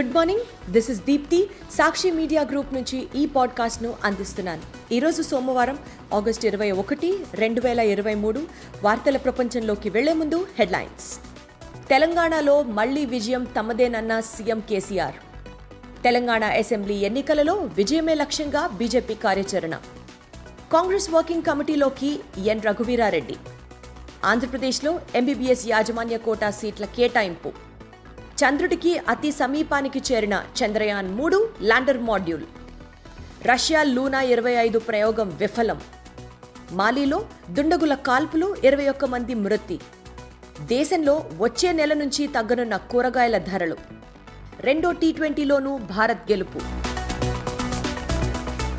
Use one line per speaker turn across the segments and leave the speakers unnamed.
Good morning this is Deepti Sakshi media group నుంచి ఈ పాడ్కాస్ట్ను అందిస్తున్నాను. ఈరోజు సోమవారం ఆగస్టు ఇరవై ఒకటి రెండు వేల ఇరవై మూడు వార్తల ప్రపంచంలోకి వెళ్ళే ముందు హెడ్లైన్స్. తెలంగాణలో మళ్ళీ విజయం తమదేనన్న సీఎం కేసీఆర్. తెలంగాణ అసెంబ్లీ ఎన్నికలలో విజయమే లక్ష్యంగా బీజేపీ కార్యాచరణ. కాంగ్రెస్ వర్కింగ్ కమిటీలోకి ఎన్. రఘువీరారెడ్డి. ఆంధ్రప్రదేశ్లో ఎంబీబీఎస్ యాజమాన్య కోటా సీట్ల కేటాయింపు. చంద్రుడికి అతి సమీపానికి చేరిన చంద్రయాన్ మూడు ల్యాండర్ మాడ్యూల్. రష్యా లూనా ఇరవై ఐదు ప్రయోగం విఫలం. మాలీలో దుండగుల కాల్పులు ఇరవై ఒక్క మంది మృతి. దేశంలో వచ్చే నెల నుంచి తగ్గనున్న కూరగాయల ధరలు. రెండో టీ ట్వంటీలోనూ భారత్ గెలుపు.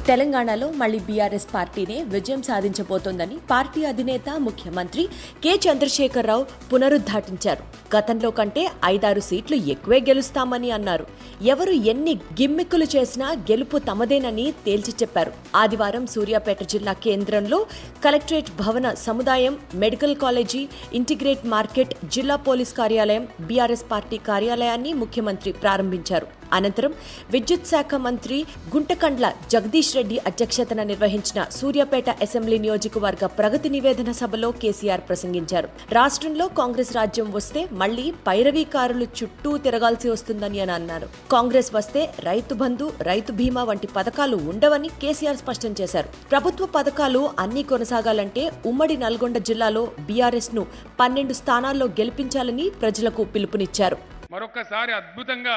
తెలంగాణలో మళ్ళీ బీఆర్ఎస్ పార్టీనే విజయం సాధించబోతోందని పార్టీ అధినేత ముఖ్యమంత్రి కె చంద్రశేఖరరావు పునరుద్ఘాటించారు. గతంలో కంటే ఐదారు సీట్లు ఎక్కువే గెలుస్తామని అన్నారు. ఎవరు ఎన్ని గిమ్మిక్కులు చేసినా గెలుపు తమదేనని తేల్చి చెప్పారు. ఆదివారం సూర్యాపేట జిల్లా కేంద్రంలో కలెక్టరేట్ భవన సముదాయం మెడికల్ కాలేజీ ఇంటిగ్రేట్ మార్కెట్ జిల్లా పోలీస్ కార్యాలయం బీఆర్ఎస్ పార్టీ కార్యాలయాన్ని ముఖ్యమంత్రి ప్రారంభించారు. అనంతరం విద్యుత్ శాఖ మంత్రి గుంటకండ్ల జగదీష్ రెడ్డి అధ్యక్షతన నిర్వహించిన సూర్యాపేట అసెంబ్లీ నియోజకవర్గ ప్రగతి నివేదన సభలో కేసీఆర్ ప్రసంగించారు. రాష్ట్రంలో కాంగ్రెస్ రాజ్యం వస్తే మళ్ళీ పైరవీకారులు చుట్టూ తిరగాల్సి వస్తుందని అని అన్నారు. కాంగ్రెస్ వస్తే రైతు బంధు రైతు బీమా వంటి పథకాలు ఉండవని కేసీఆర్ స్పష్టం చేశారు. ప్రభుత్వ పథకాలు అన్ని కొనసాగాలంటే ఉమ్మడి నల్గొండ జిల్లాలో బీఆర్ఎస్ను పన్నెండు స్థానాల్లో గెలిపించాలని ప్రజలకు పిలుపునిచ్చారు.
మరొకసారి అద్భుతంగా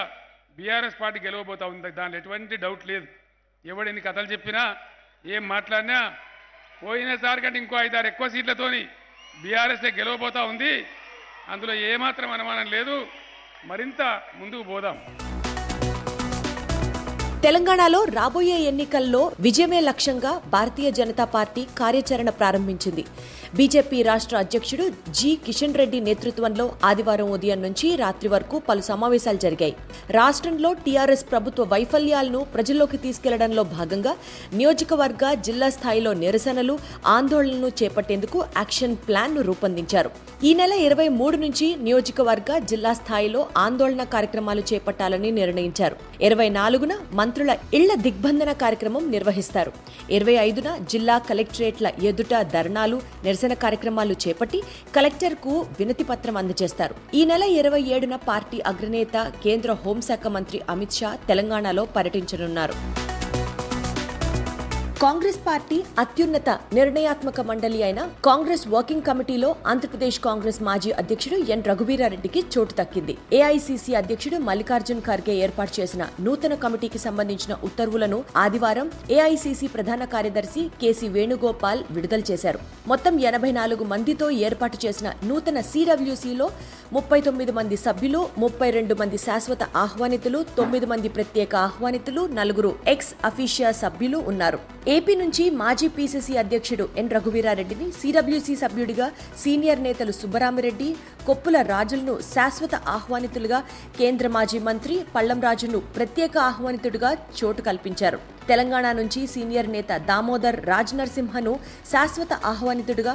బీఆర్ఎస్ పార్టీ గెలవబోతా ఉంది. దానిలో ఎటువంటి డౌట్ లేదు. ఎవడు ఎన్ని కథలు చెప్పినా ఏం మాట్లాడినా పోయినసారి కంటే ఇంకో ఐదారు ఎక్కువ సీట్లతోని బీఆర్ఎస్ఏ గెలవబోతా ఉంది. అందులో ఏమాత్రం అనుమానం లేదు. మరింత ముందుకు పోదాం.
తెలంగాణలో రాబోయే ఎన్నికల్లో విజయమే లక్ష్యంగా భారతీయ జనతా పార్టీ కార్యాచరణ ప్రారంభించింది. బీజేపీ రాష్ట్ర అధ్యక్షుడు జి. కిషన్ రెడ్డి నేతృత్వంలో ఆదివారం ఉదయం నుంచి రాత్రి వరకు పలు సమావేశాలు జరిగాయి. రాష్ట్రంలో టీఆర్ఎస్ ప్రభుత్వ వైఫల్యాలను ప్రజల్లోకి తీసుకెళ్ళడంలో భాగంగా నియోజకవర్గ జిల్లా స్థాయిలో నిరసనలు ఆందోళనలు చేపట్టేందుకు యాక్షన్ ప్లాన్ను రూపొందించారు. ఈ నెల ఇరవై మూడు నుంచి నియోజకవర్గ జిల్లా స్థాయిలో ఆందోళన కార్యక్రమాలు చేపట్టాలని నిర్ణయించారు. ఇరవై నాలుగున మంత్రుల ఇళ్ళ దిగ్బంధన కార్యక్రమం నిర్వహిస్తారు. ఇరవై ఐదున జిల్లా కలెక్టరేట్ల ఎదుట ధర్నాలు నిరసన కార్యక్రమాలు చేపట్టి కలెక్టర్కు వినతి పత్రం అందజేస్తారు. ఈ నెల ఇరవై ఏడున పార్టీ అగ్రనేత కేంద్ర హోంశాఖ మంత్రి అమిత్ షా తెలంగాణలో పర్యటించనున్నారు. కాంగ్రెస్ పార్టీ అత్యున్నత నిర్ణయాత్మక మండలి అయిన కాంగ్రెస్ వర్కింగ్ కమిటీలో ఆంధ్రప్రదేశ్ కాంగ్రెస్ మాజీ అధ్యక్షుడు ఎన్ రఘువీరారెడ్డికి చోటు దక్కింది. ఏఐసీసీ అధ్యక్షుడు మల్లికార్జున్ ఖర్గే ఏర్పాటు చేసిన నూతన కమిటీకి సంబంధించిన ఉత్తర్వులను ఆదివారం ఏఐసీసీ ప్రధాన కార్యదర్శి కేసీ వేణుగోపాల్ విడుదల చేశారు. మొత్తం ఎనభై నాలుగు మందితో ఏర్పాటు చేసిన నూతన సిడబ్ల్యూసీలో ముప్పై తొమ్మిది మంది సభ్యులు ముప్పై రెండు మంది శాశ్వత ఆహ్వానితులు తొమ్మిది మంది ప్రత్యేక ఆహ్వానితులు నలుగురు ఎక్స్ అఫీషియా సభ్యులు ఉన్నారు. ఏపీ నుంచి మాజీ పీసీసీ అధ్యక్షుడు ఎన్ రఘువీరారెడ్డిని సిడబ్ల్యూసీ సభ్యుడిగా సీనియర్ నేతలు సుబ్బరామిరెడ్డి కొప్పుల రాజులను శాశ్వత ఆహ్వానితులుగా కేంద్ర మాజీ మంత్రి పళ్ళం రాజును ప్రత్యేక ఆహ్వానితుడిగా చోటు కల్పించారు. తెలంగాణ నుంచి సీనియర్ నేత దామోదర్ రాజ్ నరసింహను శాశ్వత ఆహ్వానితుడిగా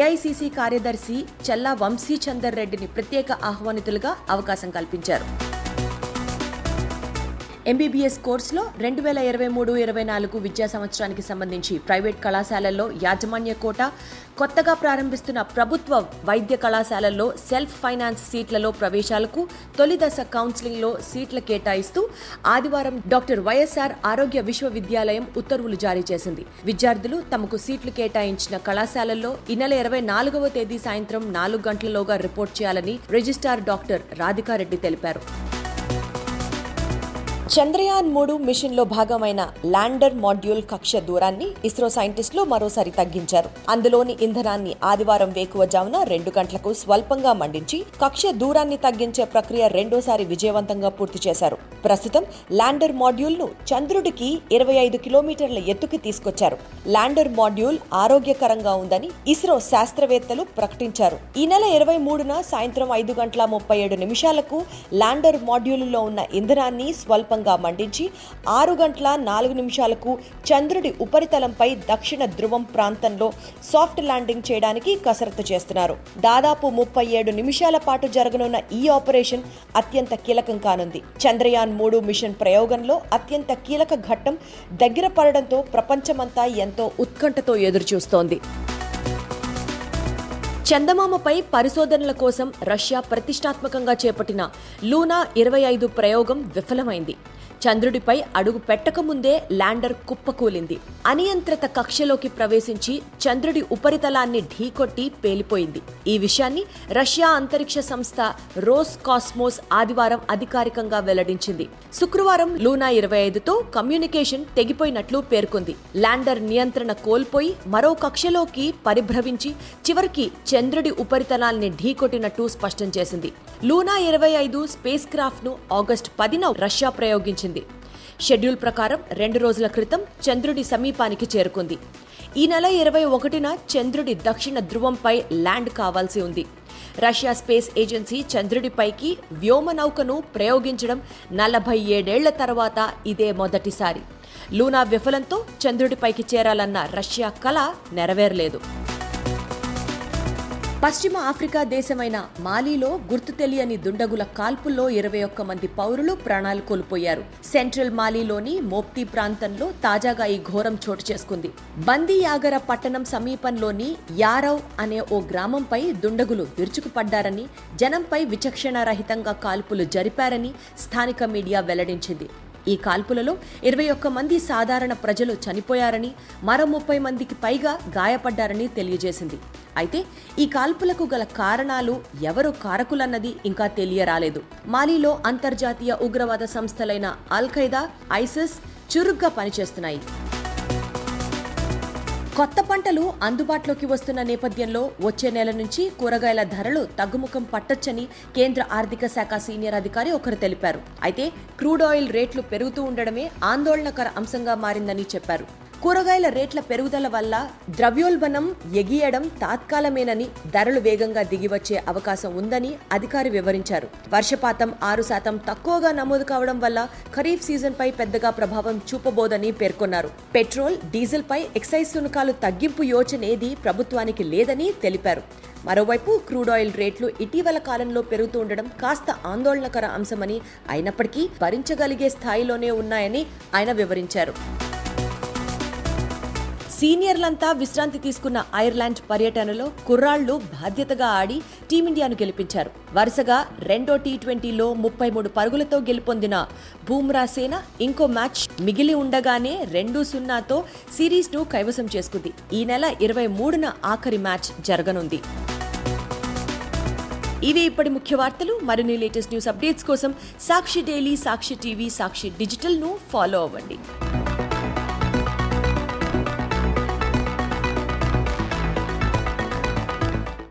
ఏఐసీసీ కార్యదర్శి చల్లా వంశీచందర్ రెడ్డిని ప్రత్యేక ఆహ్వానితులుగా అవకాశం కల్పించారు. ఎంబీబీఎస్ కోర్సులో రెండు వేల ఇరవై మూడు ఇరవై నాలుగు విద్యా సంవత్సరానికి సంబంధించి ప్రైవేట్ కళాశాలల్లో యాజమాన్య కోట కొత్తగా ప్రారంభిస్తున్న ప్రభుత్వ వైద్య కళాశాలల్లో సెల్ఫ్ ఫైనాన్స్ సీట్లలో ప్రవేశాలకు తొలి దశ కౌన్సిలింగ్లో సీట్ల కేటాయిస్తూ ఆదివారం డాక్టర్ వైఎస్ఆర్ ఆరోగ్య విశ్వవిద్యాలయం ఉత్తర్వులు జారీ చేసింది. విద్యార్థులు తమకు సీట్లు కేటాయించిన కళాశాలల్లో ఈ నెల ఇరవై నాలుగవ తేదీ సాయంత్రం నాలుగు గంటలలోగా రిపోర్ట్ చేయాలని రిజిస్ట్రార్ డాక్టర్ రాధికారెడ్డి తెలిపారు. చంద్రయాన్ మూడు మిషన్లో భాగమైన ల్యాండర్ మాడ్యూల్ కక్ష దూరాన్ని ఇస్రో సైంటిస్టులు మరోసారి తగ్గించారు. అందులోని ఇంధనాన్ని ఆదివారం వేకువజామున రెండు గంటలకు స్వల్పంగా మండించి కక్ష దూరాన్ని తగ్గించే ప్రక్రియ రెండోసారి విజయవంతంగా పూర్తి చేశారు. ప్రస్తుతం ల్యాండర్ మాడ్యూల్ను చంద్రుడికి ఇరవై ఐదు కిలోమీటర్ల ఎత్తుకి తీసుకొచ్చారు. ల్యాండర్ మాడ్యూల్ ఆరోగ్యకరంగా ఉందని ఇస్రో శాస్త్రవేత్తలు ప్రకటించారు. ఈ నెల ఇరవై మూడున సాయంత్రం ఐదు గంటల ముప్పై ఏడు నిమిషాలకు ల్యాండర్ మాడ్యూల్లో ఉన్న ఇంధనాన్ని స్వల్పంగా వేగంగా మండించి ఆరు గంటల నాలుగు నిమిషాలకు చంద్రుడి ఉపరితలంపై దక్షిణ ధ్రువం ప్రాంతంలో సాఫ్ట్ ల్యాండింగ్ చేయడానికి కసరత్తు చేస్తున్నారు. దాదాపు ముప్పై ఏడు నిమిషాల పాటు జరగనున్న ఈ ఆపరేషన్ అత్యంత కీలకం కానుంది. చంద్రయాన్ మూడు మిషన్ ప్రయోగంలో అత్యంత కీలక ఘట్టం దగ్గర పడడంతో ప్రపంచమంతా ఎంతో ఉత్కంఠతో ఎదురుచూస్తోంది. చందమామపై పరిశోధనల కోసం రష్యా ప్రతిష్టాత్మకంగా చేపట్టిన లూనా ఇరవై ఐదు ప్రయోగం విఫలమైంది. చంద్రుడిపై అడుగు పెట్టకముందే ల్యాండర్ కుప్పకూలింది. అనియంత్రిత కక్షలోకి ప్రవేశించి చంద్రుడి ఉపరితలాన్ని ఢీకొట్టి పేలిపోయింది. ఈ విషయాన్ని రష్యా అంతరిక్ష సంస్థ రోస్ కాస్మోస్ ఆదివారం అధికారికంగా వెల్లడించింది. శుక్రవారం లూనా ఇరవై ఐదుతో కమ్యూనికేషన్ తెగిపోయినట్లు పేర్కొంది. ల్యాండర్ నియంత్రణ కోల్పోయి మరో కక్షలోకి పరిభ్రమించి చివరికి చంద్రుడి ఉపరితలాన్ని ఢీకొట్టినట్టు స్పష్టం చేసింది. లూనా ఇరవై ఐదు స్పేస్ క్రాఫ్ట్ను ఆగస్టు పదిన రష్యా ప్రయోగించింది. షెడ్యూల్ ప్రకారం రెండు రోజుల క్రితం చంద్రుడి సమీపానికి చేరుకుంది. ఈ నెల ఇరవై ఒకటిన చంద్రుడి దక్షిణ ధ్రువంపై ల్యాండ్ కావాల్సి ఉంది. రష్యా స్పేస్ ఏజెన్సీ చంద్రుడిపైకి వ్యోమనౌకను ప్రయోగించడం నలభై ఏడేళ్ళ తర్వాత ఇదే మొదటిసారి. లూనా విఫలంతో చంద్రుడిపైకి చేరాలన్న రష్యా కల నెరవేరలేదు. పశ్చిమ ఆఫ్రికా దేశమైన మాలీలో గుర్తు తెలియని దుండగుల కాల్పుల్లో ఇరవై ఒక్క మంది పౌరులు ప్రాణాలు కోల్పోయారు. సెంట్రల్ మాలీలోని మోప్తి ప్రాంతంలో తాజాగా ఈ ఘోరం చోటు చేసుకుంది. బందీయాగర పట్టణం సమీపంలోని యారవ్ అనే ఓ గ్రామంపై దుండగులు విరుచుకుపడ్డారని జనంపై విచక్షణారహితంగా కాల్పులు జరిపారని స్థానిక మీడియా వెల్లడించింది. ఈ కాల్పులలో ఇరవై ఒక్క మంది సాధారణ ప్రజలు చనిపోయారని మరో ముప్పై మందికి పైగా గాయపడ్డారని తెలియజేసింది. అయితే ఈ కాల్పులకు గల కారణాలు ఎవరు కారకులన్నది ఇంకా తెలియరాలేదు. మాలీలో అంతర్జాతీయ ఉగ్రవాద సంస్థలైన అల్ ఖైదా ఐసిస్ చురుగ్గా పనిచేస్తున్నాయి. కొత్త పంటలు అందుబాటులోకి వస్తున్న నేపథ్యంలో వచ్చే నెల నుంచి కూరగాయల ధరలు తగ్గుముఖం పట్టొచ్చని కేంద్ర ఆర్థిక శాఖ సీనియర్ అధికారి ఒకరు తెలిపారు. అయితే క్రూడ్ ఆయిల్ రేట్లు పెరుగుతూ ఉండడమే ఆందోళనకర అంశంగా మారిందని చెప్పారు. కూరగాయల రేట్ల పెరుగుదల వల్ల ద్రవ్యోల్బణం ఎగియడం తాత్కాలమేనని ధరలు వేగంగా దిగివచ్చే అవకాశం ఉందని అధికారి వివరించారు. వర్షపాతం ఆరు శాతం తక్కువగా నమోదు కావడం వల్ల ఖరీఫ్ సీజన్ పై పెద్దగా ప్రభావం చూపబోదని పేర్కొన్నారు. పెట్రోల్ డీజిల్ పై ఎక్సైజ్ సునకాలు తగ్గింపు యోచనేది ప్రభుత్వానికి లేదని తెలిపారు. మరోవైపు క్రూడ్ ఆయిల్ రేట్లు ఇటీవల కాలంలో పెరుగుతూ ఉండడం కాస్త ఆందోళనకర అంశమని అయినప్పటికీ భరించగలిగే స్థాయిలోనే ఉన్నాయని ఆయన వివరించారు. సీనియర్లంతా విశ్రాంతి తీసుకున్న ఐర్లాండ్ పర్యటనలో కుర్రాళ్ళు బాధ్యతగా ఆడి టీమిండియాను గెలిపించారు. వరుసగా రెండో టీ ట్వంటీలో ముప్పై మూడు పరుగులతో గెలుపొందిన బూమ్రా సేన ఇంకో మ్యాచ్ మిగిలి ఉండగానే రెండు సున్నాతో సిరీస్ను కైవసం చేసుకుంది. ఈ నెల ఇరవై మూడున ఆఖరి మ్యాచ్ జరగనుంది. ఇవి ఇప్పటి ముఖ్య వార్తలు. మరిన్ని లేటెస్ట్ న్యూస్ అప్డేట్స్ కోసం సాక్షి డైలీ సాక్షి టీవీ సాక్షి డిజిటల్ను ఫాలో అవ్వండి.